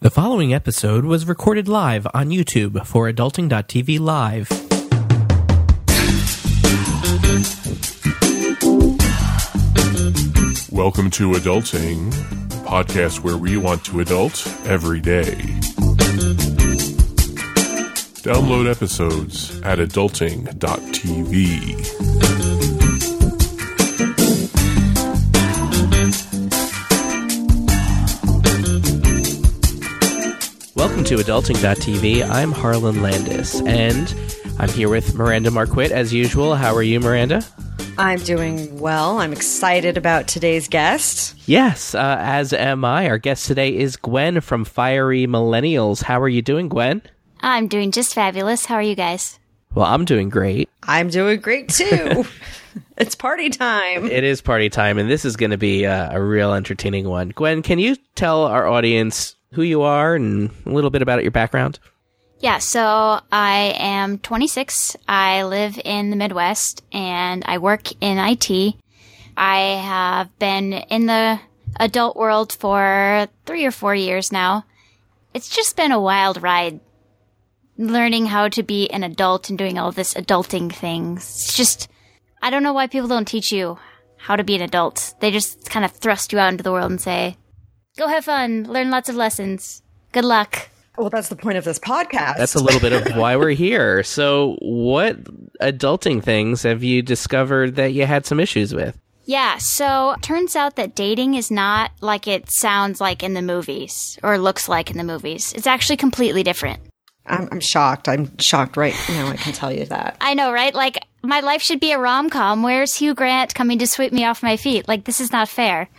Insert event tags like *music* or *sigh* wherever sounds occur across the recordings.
The following episode was recorded live on YouTube for Adulting.tv Live. Welcome to Adulting, podcast where we want to adult every day. Download episodes at adulting.tv. to Adulting.tv. I'm Harlan Landes, and I'm here with Miranda Marquit as usual. How are you, Miranda? I'm doing well. I'm excited about today's guest. Yes, uh, as am I. Our guest today is Gwen from Fiery Millennials. How are you doing, Gwen? I'm doing just fabulous. How are you guys? Well, I'm doing great. I'm doing great too. *laughs* it's party time. It is party time, and this is going to be uh, a real entertaining one. Gwen, can you tell our audience who you are and a little bit about your background? Yeah, so I am 26. I live in the Midwest and I work in IT. I have been in the adult world for three or four years now. It's just been a wild ride learning how to be an adult and doing all this adulting things. It's just, I don't know why people don't teach you how to be an adult. They just kind of thrust you out into the world and say, go have fun, learn lots of lessons. Good luck. Well, that's the point of this podcast. That's a little bit of why we're here. So, what adulting things have you discovered that you had some issues with? Yeah, so turns out that dating is not like it sounds like in the movies or looks like in the movies. It's actually completely different. I'm, I'm shocked. I'm shocked right now. I can tell you that. I know, right? Like, my life should be a rom com. Where's Hugh Grant coming to sweep me off my feet? Like, this is not fair. *laughs*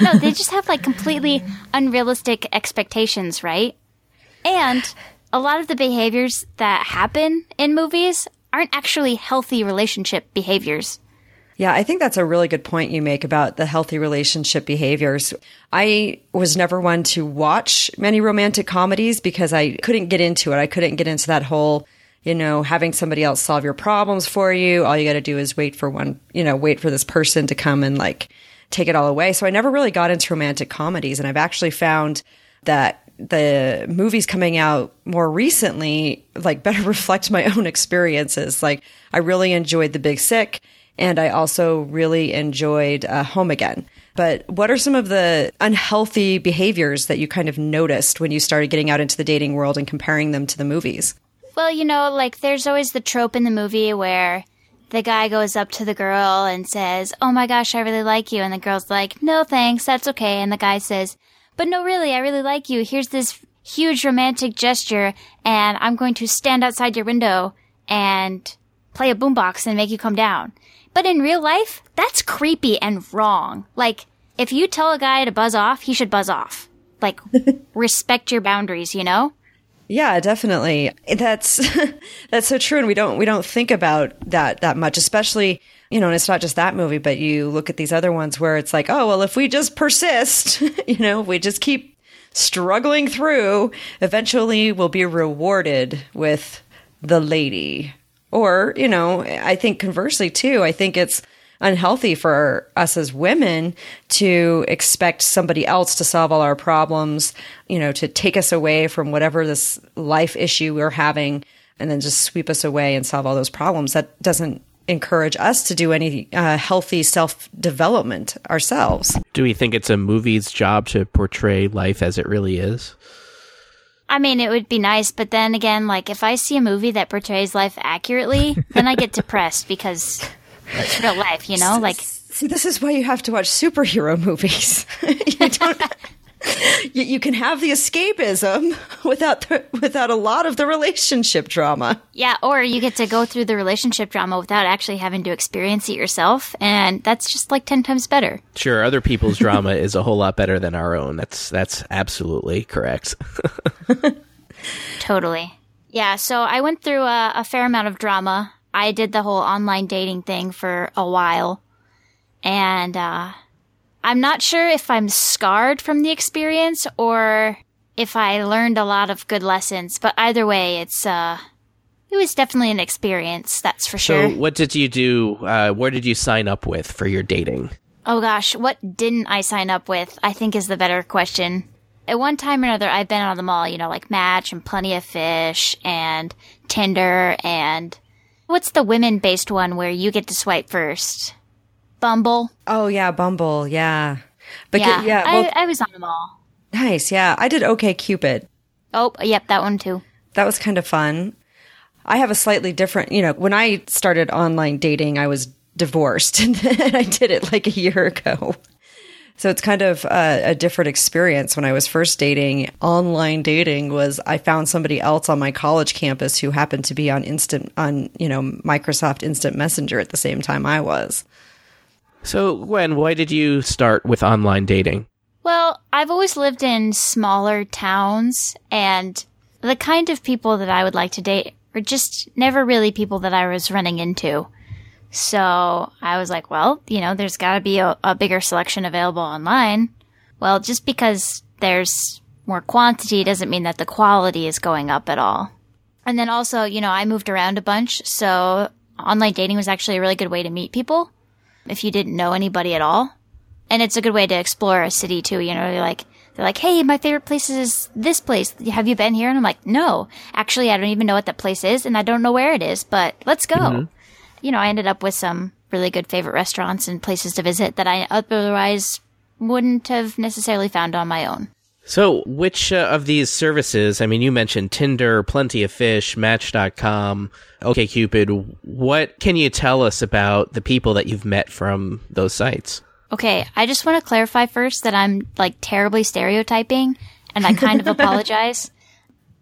No, they just have like completely unrealistic expectations, right? And a lot of the behaviors that happen in movies aren't actually healthy relationship behaviors. Yeah, I think that's a really good point you make about the healthy relationship behaviors. I was never one to watch many romantic comedies because I couldn't get into it. I couldn't get into that whole, you know, having somebody else solve your problems for you. All you got to do is wait for one, you know, wait for this person to come and like take it all away. So I never really got into romantic comedies. And I've actually found that the movies coming out more recently like *laughs* better reflect my own experiences. Like I really enjoyed The Big Sick and I also really enjoyed uh, Home Again. But what are some of the unhealthy behaviors that you kind of noticed when you started getting out into the dating world and comparing them to the movies? Well, you know, like there's always the trope in the movie where the guy goes up to the girl and says, Oh my gosh, I really like you. And the girl's like, No thanks, that's okay. And the guy says, But no, really, I really like you. Here's this huge romantic gesture, and I'm going to stand outside your window and play a boombox and make you come down. But in real life, that's creepy and wrong. Like, if you tell a guy to buzz off, he should buzz off. Like, *laughs* respect your boundaries, you know? Yeah, definitely. That's *laughs* that's so true and we don't we don't think about that that much, especially you know, and it's not just that movie, but you look at these other ones where it's like, oh, well, if we just persist, *laughs* you know, if we just keep struggling through, eventually we'll be rewarded with the lady. Or, you know, I think conversely too, I think it's unhealthy for us as women to expect somebody else to solve all our problems, you know, to take us away from whatever this life issue we're having and then just sweep us away and solve all those problems. That doesn't encourage us to do any uh, healthy self development ourselves. Do we think it's a movie's job to portray life as it really is? I mean, it would be nice, but then again, like if I see a movie that portrays life accurately, then I get *laughs* depressed because it's *laughs* real life, you know? Like, See, this is why you have to watch superhero movies. *laughs* you don't. *laughs* You, you can have the escapism without the, without a lot of the relationship drama. yeah, or you get to go through the relationship drama without actually having to experience it yourself, and that's just like 10 times better. Sure, other people's drama is a whole lot better than our own. That's that's absolutely correct. Totally. Yeah, so I went through a, a fair amount of drama. I did the whole online dating thing for a while. And uh, I'm not sure if I'm scarred from the experience or if I learned a lot of good lessons, but either way, it's uh, it was definitely an experience, that's for sure. So, what did you do? Uh, where did you sign up with for your dating? Oh gosh, what didn't I sign up with? I think is the better question. at one time or another, I've been on them all, you know, like Match and Plenty of Fish and Tinder and what's the women based one where you get to swipe first? Bumble. Oh yeah, Bumble. Yeah. But yeah, yeah, yeah well, I, I was on them all. nice. Yeah, I did OK Cupid. Oh, yep, that one too. That was kind of fun. I have a slightly different, you know, when I started online dating, I was divorced *laughs* and I did it like a year ago. So it's kind of a, a, different experience. When I was first dating, online dating was I found somebody else on my college campus who happened to be on instant on you know Microsoft Instant Messenger at the same time I was. So Gwen, why did you start with online dating? Well, I've always lived in smaller towns, and the kind of people that I would like to date are just never really people that I was running into. So I was like, well, you know, there's got to be a, a, bigger selection available online. Well, just because there's more quantity doesn't mean that the quality is going up at all. And then also, you know, I moved around a bunch, so online dating was actually a really good way to meet people if you didn't know anybody at all. And it's a good way to explore a city too, you know, like they're like, "Hey, my favorite place is this place. Have you been here?" And I'm like, "No, actually, I don't even know what that place is, and I don't know where it is. But let's go." Mm-hmm you know, I ended up with some really good favorite restaurants and places to visit that I otherwise wouldn't have necessarily found on my own. So, which uh, of these services, I mean, you mentioned Tinder, Plenty of Fish, Match.com, OKCupid, what can you tell us about the people that you've met from those sites? Okay, I just want to clarify first that I'm like terribly stereotyping and I kind of *laughs* apologize.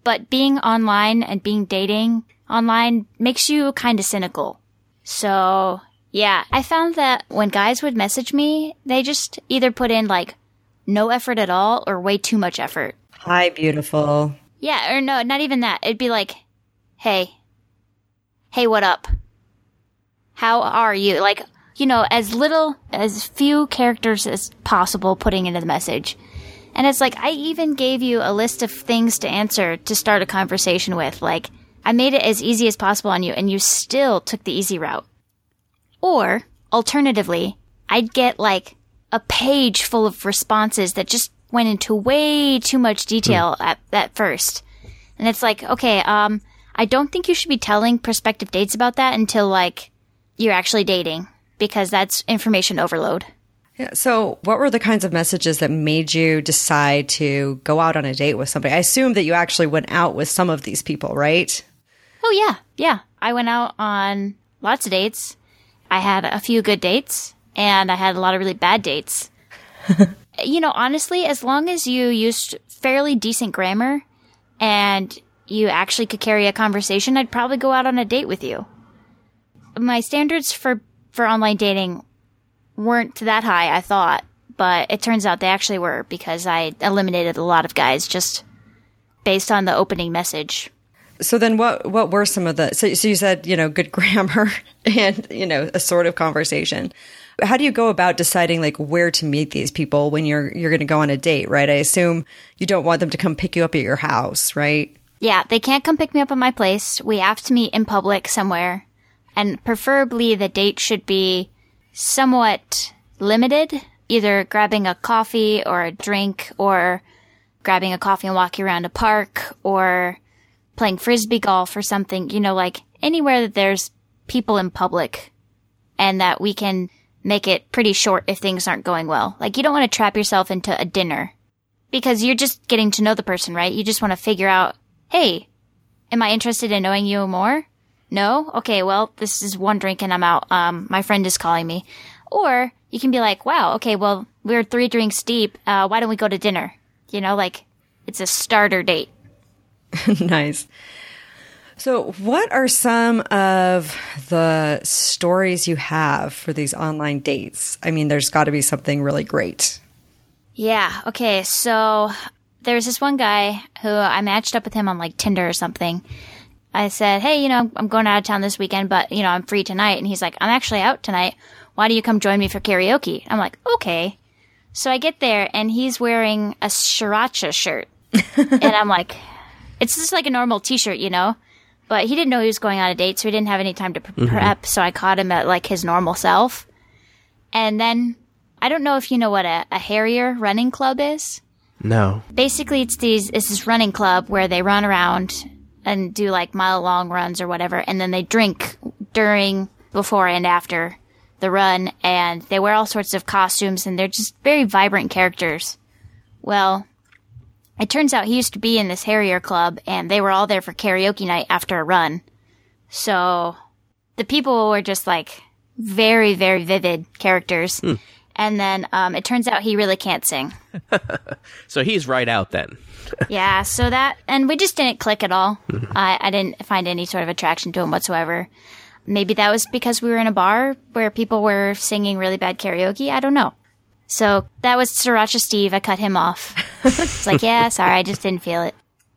But being online and being dating online makes you kind of cynical. So, yeah, I found that when guys would message me, they just either put in like no effort at all or way too much effort. Hi, beautiful. Yeah, or no, not even that. It'd be like, hey, hey, what up? How are you? Like, you know, as little, as few characters as possible putting into the message. And it's like, I even gave you a list of things to answer to start a conversation with. Like, I made it as easy as possible on you and you still took the easy route. Or, alternatively, I'd get like a page full of responses that just went into way too much detail mm. at, at first. And it's like, okay, um, I don't think you should be telling prospective dates about that until like you're actually dating because that's information overload. Yeah. So, what were the kinds of messages that made you decide to go out on a date with somebody? I assume that you actually went out with some of these people, right? Oh, yeah. Yeah. I went out on lots of dates. I had a few good dates and I had a lot of really bad dates. *laughs* you know, honestly, as long as you used fairly decent grammar and you actually could carry a conversation, I'd probably go out on a date with you. My standards for, for online dating weren't that high, I thought, but it turns out they actually were because I eliminated a lot of guys just based on the opening message. So then what what were some of the so, so you said, you know, good *laughs* grammar and, you know, a sort of conversation. How do you go about deciding like where to meet these people when you're you're going to go on a date, right? I assume you don't want them to come pick you up at your house, right? Yeah, they can't come pick me up at my place. We have to meet in public somewhere. And preferably the date should be somewhat limited, either grabbing a coffee or a drink or grabbing a coffee and walking around a park or playing frisbee golf or something, you know, like anywhere that there's people in public and that we can make it pretty short if things aren't going well. Like you don't want to trap yourself into a dinner because you're just getting to know the person, right? You just want to figure out, hey, am I interested in knowing you more? No? Okay, well, this is one drink and I'm out. Um, my friend is calling me. Or you can be like, wow, okay, well, we're three drinks deep. Uh, why don't we go to dinner? You know, like it's a starter date. *laughs* nice. So, what are some of the stories you have for these online dates? I mean, there's got to be something really great. Yeah. Okay. So, there's this one guy who I matched up with him on like Tinder or something. I said, Hey, you know, I'm going out of town this weekend, but, you know, I'm free tonight. And he's like, I'm actually out tonight. Why do you come join me for karaoke? I'm like, Okay. So I get there and he's wearing a sriracha shirt. *laughs* and I'm like, it's just like a normal t-shirt, you know? But he didn't know he was going on a date, so he didn't have any time to mm-hmm. prep. Mm-hmm. So I caught him at like his normal self. And then I don't know if you know what a, a Harrier running club is. No. Basically, it's these it's this running club where they run around and do like mile long runs or whatever, and then they drink during, before, and after the run, and they wear all sorts of costumes, and they're just very vibrant characters. Well, it turns out he used to be in this Harrier club, and they were all there for karaoke night after a run. So the people were just like very, very vivid characters. And then um, it turns out he really can't sing. *laughs* So he's right out then. *laughs* yeah, so that, and we just didn't click at all. I, I didn't find any sort of attraction to him whatsoever. Maybe that was because we were in a bar where people were singing really bad karaoke. I don't know. So that was Sriracha Steve. I cut him off. it's like, yeah, *laughs* sorry, I just didn't feel it.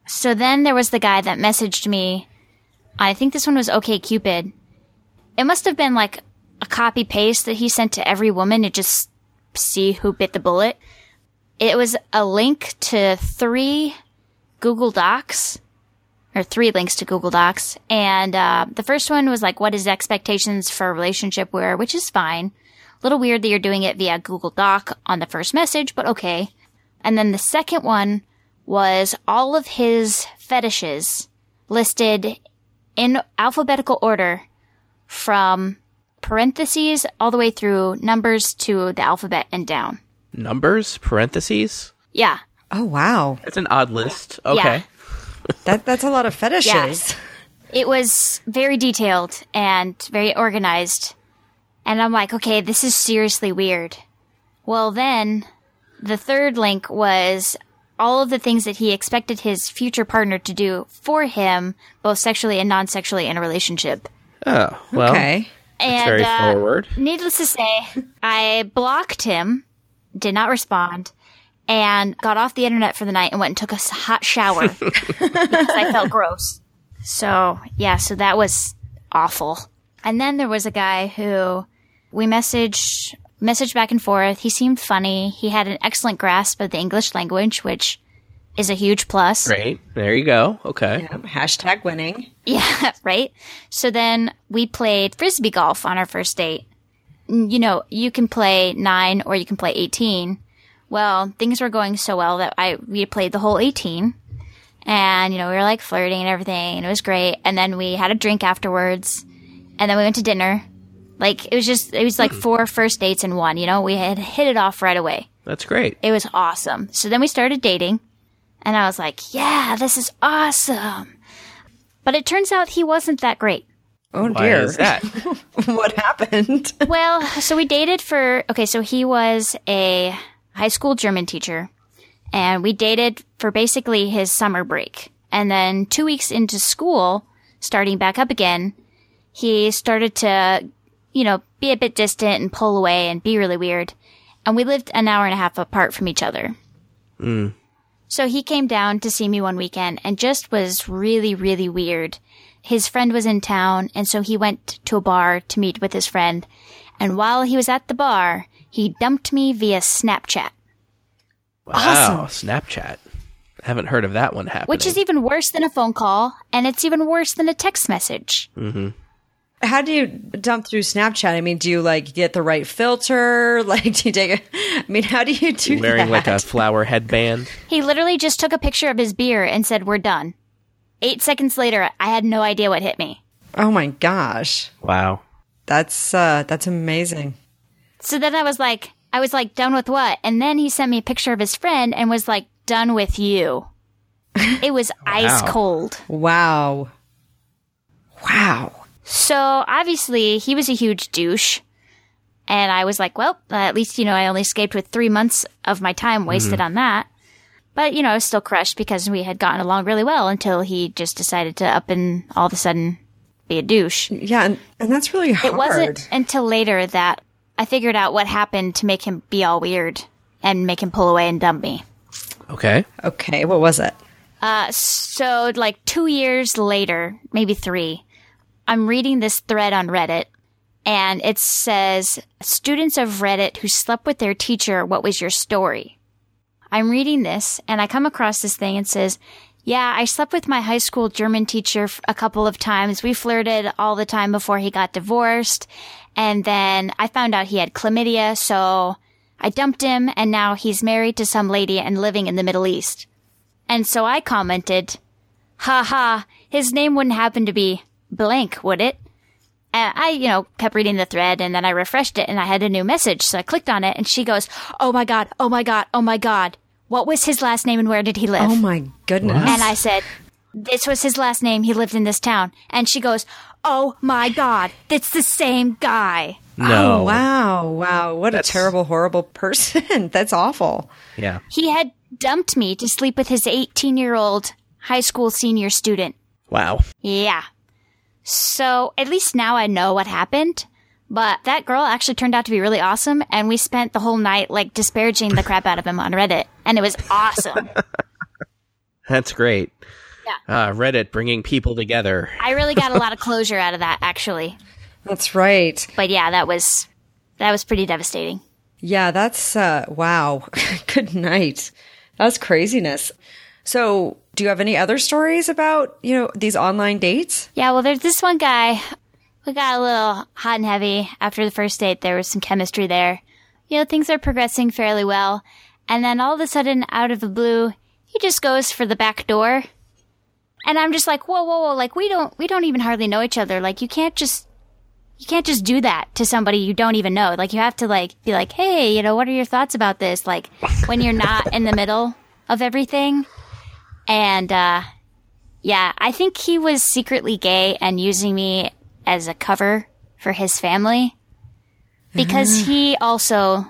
So then there was the guy that messaged me. I think this one was OK Cupid. It must have been like a copy paste that he sent to every woman to just see who bit the bullet. It was a link to three Google Docs, or three links to Google Docs. And uh, the first one was like, what is expectations for a relationship where, which is fine. A little weird that you're doing it via Google Doc on the first message, but okay. And then the second one was all of his fetishes listed in alphabetical order from parentheses all the way through numbers to the alphabet and down. Numbers, parentheses. Yeah. Oh wow, That's an odd list. Okay. that that's a lot of fetishes. Yes. It was very detailed and very organized. And I'm like, okay, this is seriously weird. Well, then the third link was all of the things that he expected his future partner to do for him, both sexually and non sexually in a relationship. Oh, well. Okay. And very uh, forward. Needless to say, I blocked him, did not respond, and got off the internet for the night and went and took a hot shower *laughs* because I felt gross. So yeah, so that was awful. And then there was a guy who we messaged messaged back and forth. He seemed funny. He had an excellent grasp of the English language, which is a huge plus. Great. There you go. Okay. Yep, Hashtag winning. Yeah, *laughs* right. So then we played frisbee golf on our first date. You know, you can play nine or you can play 18. Well, things were going so well that I, we played the whole 18. And, you know, we were like flirting and everything and it was great. And then we had a drink afterwards. And then we went to dinner. Like, it was just, it was like hmm. four first dates in one, you know? We had hit it off right away. That's great. It was awesome. So then we started dating, and I was like, yeah, this is awesome. But it turns out he wasn't that great. Oh Why dear. is that? *laughs* *laughs* what happened? Well, so we dated for, okay, so he was a high school German teacher, and we dated for basically his summer break. And then two weeks into school, starting back up again, he started to, you know, be a bit distant and pull away and be really weird. And we lived an hour and a half apart from each other. Hmm. So he came down to see me one weekend and just was really, really weird. His friend was in town, and so he went to a bar to meet with his friend. And while he was at the bar, he dumped me via Snapchat, Wow. Snapchat. I haven't heard of that one happening. which is even worse than a phone call, and it's even worse than a text message. Mm-hmm. How do you dump through Snapchat? I mean, do you like get the right filter? *laughs* Like, do you take a? I mean, how do you do wearing that? like a flower headband. He literally just took a picture of his beer and said, We're done. Eight seconds later, I had no idea what hit me. oh my gosh, Wow. that's uh that's amazing. So then I was like, I was like, done with what? And then he sent me a picture of his friend and was like, done with you. *laughs* It was ice cold. Wow, wow. So obviously he was a huge douche. And I was like, well, uh, at least, you know, I only escaped with three months of my time wasted on that. But, you know, I was still crushed because we had gotten along really well until he just decided to up and all of a sudden be a douche. Yeah, and, and that's really hard. It wasn't until later that I figured out what happened to make him be all weird and make him pull away and dump me. Okay. Okay, what was it? Uh, so like two years later, maybe three, I'm reading this thread on Reddit and it says, students of Reddit who slept with their teacher, what was your story? I'm reading this and I come across this thing and says, yeah, I slept with my high school German teacher a couple of times. We flirted all the time before he got divorced. And then I found out he had chlamydia. So I dumped him and now he's married to some lady and living in the Middle East. And so I commented, ha ha, his name wouldn't happen to be blank, would it? And I, you know, kept reading the thread and then I refreshed it and I had a new message. So I clicked on it and she goes, Oh my God, oh my God, oh my God. What was his last name and where did he live? Oh my goodness. And I said, This was his last name. He lived in this town. And she goes, Oh my God, it's the same guy. No. Oh, wow. Wow. What That's- a terrible, horrible person. *laughs* That's awful. Yeah. He had dumped me to sleep with his 18 year old high school senior student. Wow. Yeah. So at least now I know what happened. But that girl actually turned out to be really awesome, and we spent the whole night like disparaging the crap out of him on Reddit, and it was awesome. *laughs* That's great. Yeah. Uh, Reddit bringing people together. I really got a lot of closure out of that, actually. *laughs* That's right. But yeah, that was that was pretty devastating. Yeah, that's uh wow. *laughs* Good night. That's craziness. So, do you have any other stories about, you know, these online dates? Yeah, well, there's this one guy. We got a little hot and heavy after the first date. There was some chemistry there. You know, things are progressing fairly well. And then all of a sudden, out of the blue, he just goes for the back door. And I'm just like, whoa, whoa, whoa! Like we don't, we don't even hardly know each other. Like you can't just, you can't just do that to somebody you don't even know. Like you have to like be like, hey, you know, what are your thoughts about this? Like when you're not in the middle of everything. And uh, yeah, I think he was secretly gay and using me as a cover for his family because he also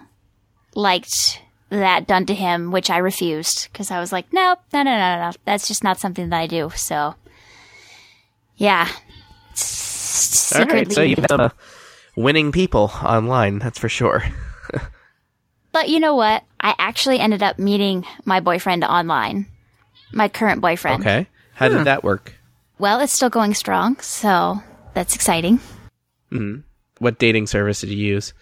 liked that done to him, which I refused because I was like, nope, no, no, no, no, that's just not something that I do. So, yeah. S- All right. So you've got uh, winning people online. That's for sure. *laughs* but you know what? I actually ended up meeting my boyfriend online, my current boyfriend. Okay. How did hmm. that work? Well, it's still going strong, so that's exciting. Mm-hmm. What dating service did you use?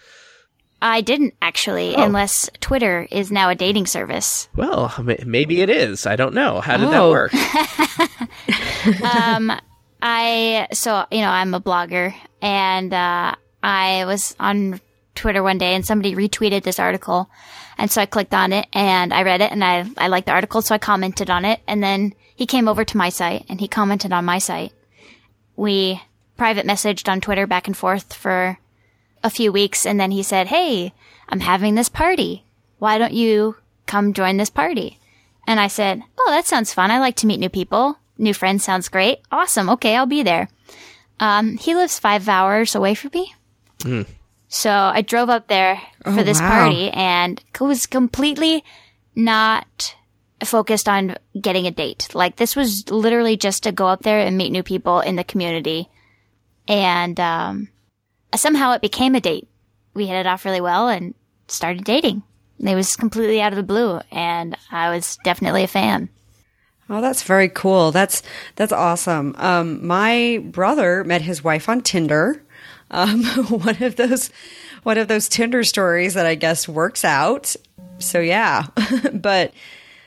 I didn't actually, Oh. unless Twitter is now a dating service. Well, m- maybe it is. I don't know. How did that Oh. work? *laughs* *laughs* Um, I, so, you know, I'm a blogger and, uh, I was on Twitter one day and somebody retweeted this article. And so I clicked on it and I read it and I, I liked the article. So I commented on it and then he came over to my site and he commented on my site. We private messaged on Twitter back and forth for a few weeks and then he said, Hey, I'm having this party. Why don't you come join this party? And I said, Oh, that sounds fun. I like to meet new people. New friends sounds great. Awesome. Okay, I'll be there. Um, he lives five hours away from me. So I drove up there for Oh, this wow. party and was completely not focused on getting a date. Like this was literally just to go up there and meet new people in the community. And um, somehow it became a date. We hit it off really well and started dating. It was completely out of the blue, and I was definitely a fan. Oh, that's very cool. That's that's awesome. Um, my brother met his wife on Tinder. Um, *laughs* one of those one of those Tinder stories that I guess works out. So yeah, *laughs* but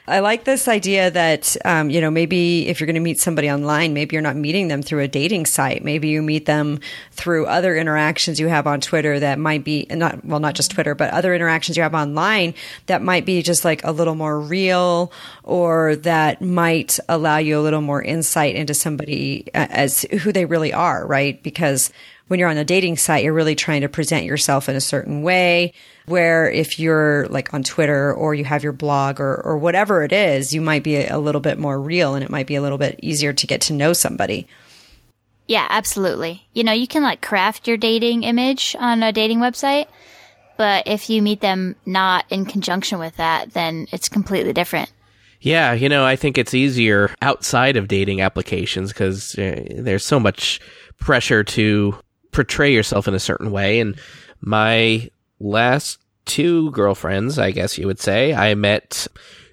I like this idea that um, you know maybe if you're going to meet somebody online, maybe you're not meeting them through a dating site. Maybe you meet them through other interactions you have on Twitter that might be not well, not just Twitter, but other interactions you have online that might be just like a little more real, or that might allow you a little more insight into somebody uh, as who they really are, right? Because when you're on a dating site, you're really trying to present yourself in a certain way. Where if you're like on Twitter or you have your blog or, or whatever it is, you might be a little bit more real and it might be a little bit easier to get to know somebody. Yeah, absolutely. You know, you can like craft your dating image on a dating website, but if you meet them not in conjunction with that, then it's completely different. Yeah, you know, I think it's easier outside of dating applications because uh, there's so much pressure to portray yourself in a certain way. And my last two girlfriends, I guess you would say, I met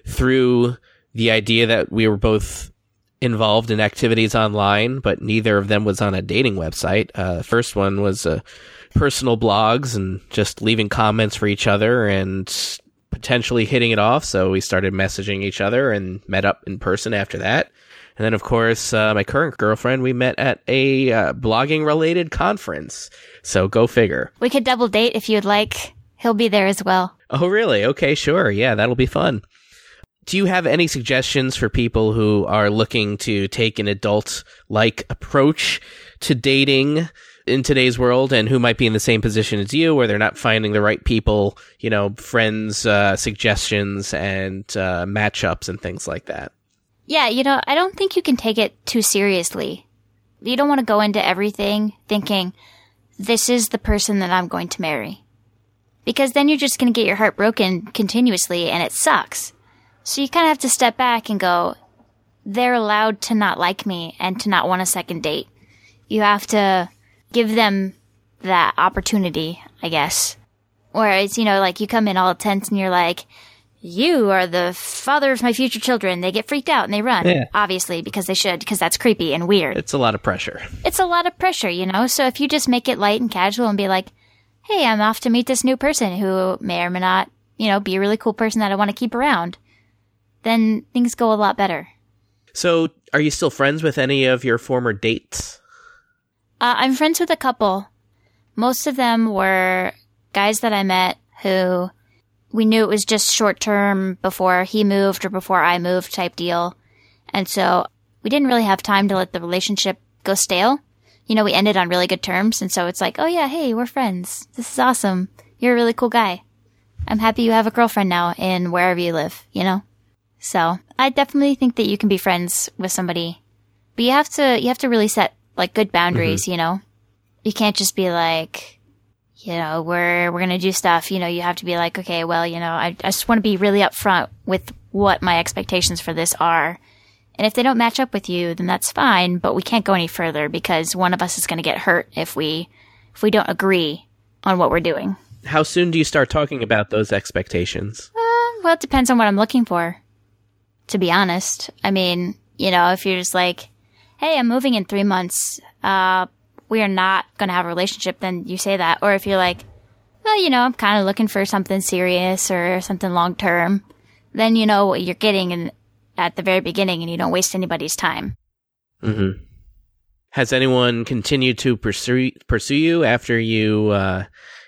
through the idea that we were both involved in activities online, but neither of them was on a dating website. Uh, the first one was uh, personal blogs and just leaving comments for each other and potentially hitting it off. So we started messaging each other and met up in person after that. And then, of course, uh, my current girlfriend, we met at a uh, blogging related conference. So go figure. We could double date if you'd like. He'll be there as well. Oh, really? Okay, sure. Yeah, that'll be fun. Do you have any suggestions for people who are looking to take an adult like approach to dating in today's world and who might be in the same position as you where they're not finding the right people, you know, friends, uh, suggestions and uh, matchups and things like that? Yeah, you know, I don't think you can take it too seriously. You don't want to go into everything thinking, this is the person that I'm going to marry. Because then you're just going to get your heart broken continuously and it sucks. So you kind of have to step back and go, they're allowed to not like me and to not want a second date. You have to give them that opportunity, I guess. Whereas, you know, like you come in all tense and you're like, you are the father of my future children. They get freaked out and they run. Yeah. Obviously, because they should, because that's creepy and weird. It's a lot of pressure. It's a lot of pressure, you know? So if you just make it light and casual and be like, hey, I'm off to meet this new person who may or may not, you know, be a really cool person that I want to keep around, then things go a lot better. So, are you still friends with any of your former dates? Uh, I'm friends with a couple. Most of them were guys that I met who we knew it was just short term before he moved or before I moved type deal. And so we didn't really have time to let the relationship go stale. You know, we ended on really good terms. And so it's like, oh yeah, hey, we're friends. This is awesome. You're a really cool guy. I'm happy you have a girlfriend now in wherever you live, you know? So I definitely think that you can be friends with somebody, but you have to, you have to really set like good boundaries, mm-hmm. you know? You can't just be like, you know, we're, we're going to do stuff. You know, you have to be like, okay, well, you know, I, I just want to be really upfront with what my expectations for this are. And if they don't match up with you, then that's fine, but we can't go any further because one of us is going to get hurt if we, if we don't agree on what we're doing. How soon do you start talking about those expectations? Uh, well, it depends on what I'm looking for. To be honest, I mean, you know, if you're just like, "Hey, I'm moving in three months. Uh, we are not going to have a relationship," then you say that. Or if you're like, "Well, you know, I'm kind of looking for something serious or something long term," then you know what you're getting in, at the very beginning, and you don't waste anybody's time. Mm-hmm. Has anyone continued to pursue pursue you after you uh,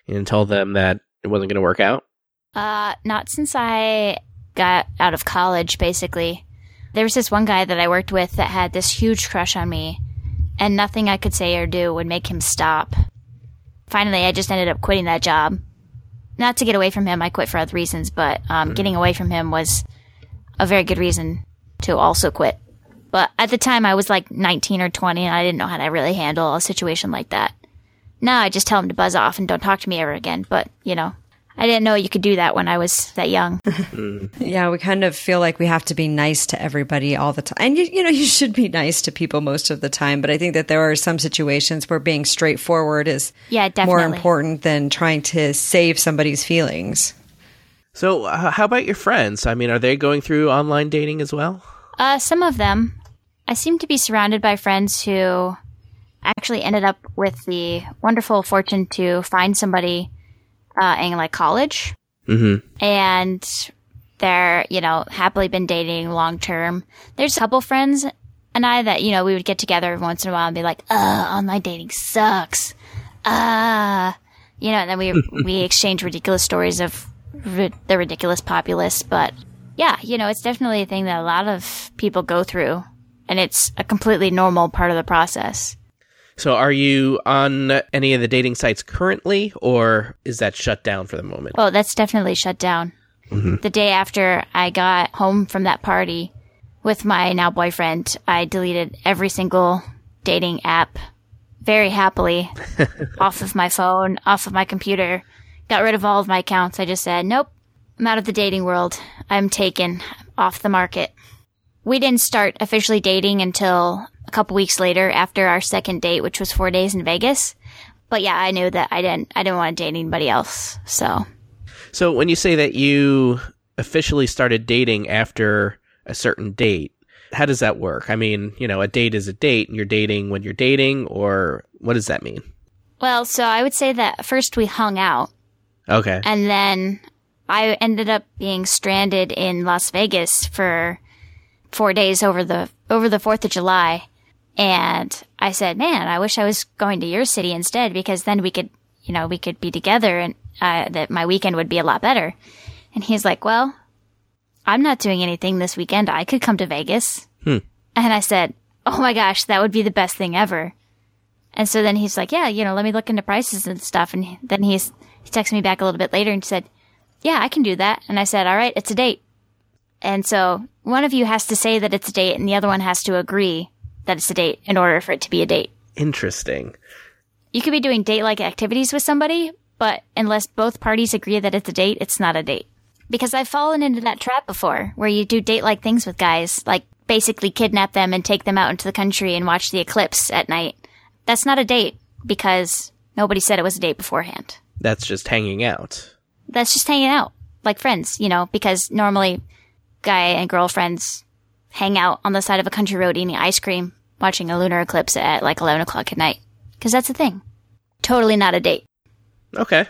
you know, told them that it wasn't going to work out? Uh, not since I got out of college, basically. There was this one guy that I worked with that had this huge crush on me, and nothing I could say or do would make him stop. Finally, I just ended up quitting that job. Not to get away from him, I quit for other reasons, but um, getting away from him was a very good reason to also quit. But at the time, I was like 19 or 20, and I didn't know how to really handle a situation like that. Now I just tell him to buzz off and don't talk to me ever again. But, you know, I didn't know you could do that when I was that young. *laughs* Yeah, we kind of feel like we have to be nice to everybody all the time. And you, you know, *laughs* you should be nice to people most of the time, but I think that there are some situations where being straightforward is Yeah, more important than trying to save somebody's feelings. So, uh, how about your friends? I mean, are they going through online dating as well? Uh, some of them. I seem to be surrounded by friends who actually ended up with the wonderful fortune to find somebody uh, in like college, Mm-hmm. and they're you know happily been dating long term. There's a couple friends and I that you know we would get together every once in a while and be like, "Uh, online dating sucks." Uh, you know, and then we *laughs* we exchange ridiculous stories of ri- the ridiculous populace. But yeah, you know, it's definitely a thing that a lot of people go through, and it's a completely normal part of the process. So, are you on any of the dating sites currently, or is that shut down for the moment? Oh, that's definitely shut down. Mm-hmm. The day after I got home from that party with my now boyfriend, I deleted every single dating app very happily *laughs* off of my phone, off of my computer, got rid of all of my accounts. I just said, nope, I'm out of the dating world. I'm taken off the market. We didn't start officially dating until a couple weeks later after our second date, which was four days in Vegas. But yeah, I knew that I didn't, I didn't want to date anybody else. So So, when you say that you officially started dating after a certain date, how does that work? I mean, you know, a date is a date, and you're dating when you're dating, or what does that mean? Well, so I would say that first we hung out, Okay. and then I ended up being stranded in Las Vegas for four days over the over the Fourth of July, and I said, "Man, I wish I was going to your city instead because then we could, you know, we could be together." And uh, that my weekend would be a lot better. And he's like, well, I'm not doing anything this weekend. I could come to Vegas. Hmm. And I said, oh my gosh, that would be the best thing ever. And so then he's like, yeah, you know, let me look into prices and stuff. And then he's, he texted me back a little bit later and said, yeah, I can do that. And I said, all right, it's a date. And so one of you has to say that it's a date and the other one has to agree that it's a date in order for it to be a date. Interesting. You could be doing date like activities with somebody, but unless both parties agree that it's a date, it's not a date. Because I've fallen into that trap before where you do date like things with guys, like basically kidnap them and take them out into the country and watch the eclipse at night. That's not a date because nobody said it was a date beforehand. That's just hanging out. That's just hanging out like friends, you know, because normally guy and girlfriends hang out on the side of a country road eating ice cream, watching a lunar eclipse at like 11 o'clock at night. Because that's the thing. Totally not a date. Okay.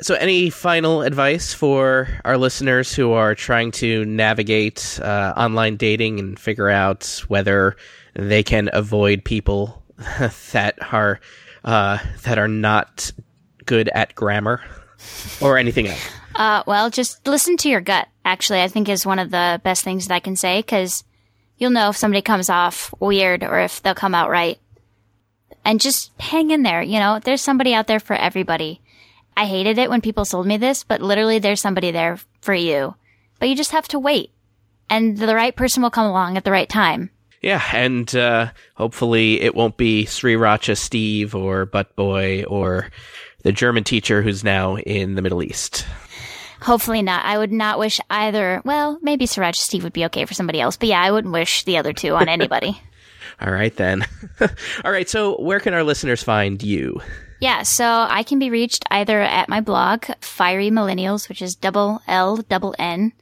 So, any final advice for our listeners who are trying to navigate uh, online dating and figure out whether they can avoid people *laughs* that are uh, that are not good at grammar or anything else? Uh, well, just listen to your gut. Actually, I think is one of the best things that I can say because you'll know if somebody comes off weird or if they'll come out right. And just hang in there. You know, there's somebody out there for everybody. I hated it when people sold me this, but literally there's somebody there for you. But you just have to wait. And the right person will come along at the right time. Yeah, and uh, hopefully it won't be Sriracha Steve or Butt Boy or the German teacher who's now in the Middle East. Hopefully not. I would not wish either. Well, maybe Sriracha Steve would be okay for somebody else, but yeah, I wouldn't wish the other two on anybody. *laughs* All right, then. *laughs* All right, so where can our listeners find you? Yeah, so I can be reached either at my blog, Fiery Millennials, which is double L double N,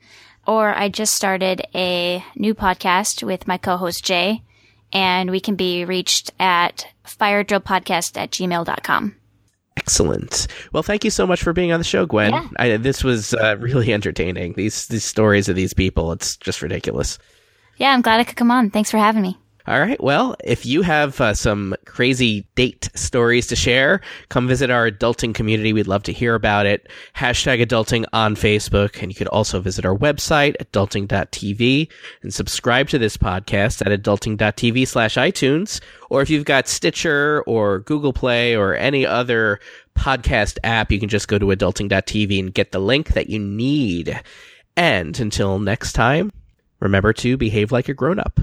or I just started a new podcast with my co-host Jay, and we can be reached at firedrillpodcast at gmail.com. Excellent. Well, thank you so much for being on the show, Gwen. Yeah. I, this was uh, really entertaining. These these stories of these people, it's just ridiculous. Yeah, I'm glad I could come on. Thanks for having me. All right. Well, if you have uh, some crazy date stories to share, come visit our adulting community. We'd love to hear about it. Hashtag adulting on Facebook. And you could also visit our website, adulting.tv, and subscribe to this podcast at adulting.tv slash iTunes. Or if you've got Stitcher or Google Play or any other podcast app, you can just go to adulting.tv and get the link that you need. And until next time, remember to behave like a grown up.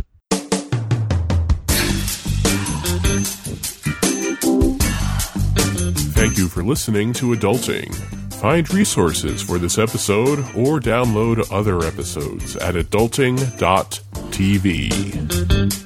You for listening to Adulting. Find resources for this episode or download other episodes at adulting.tv.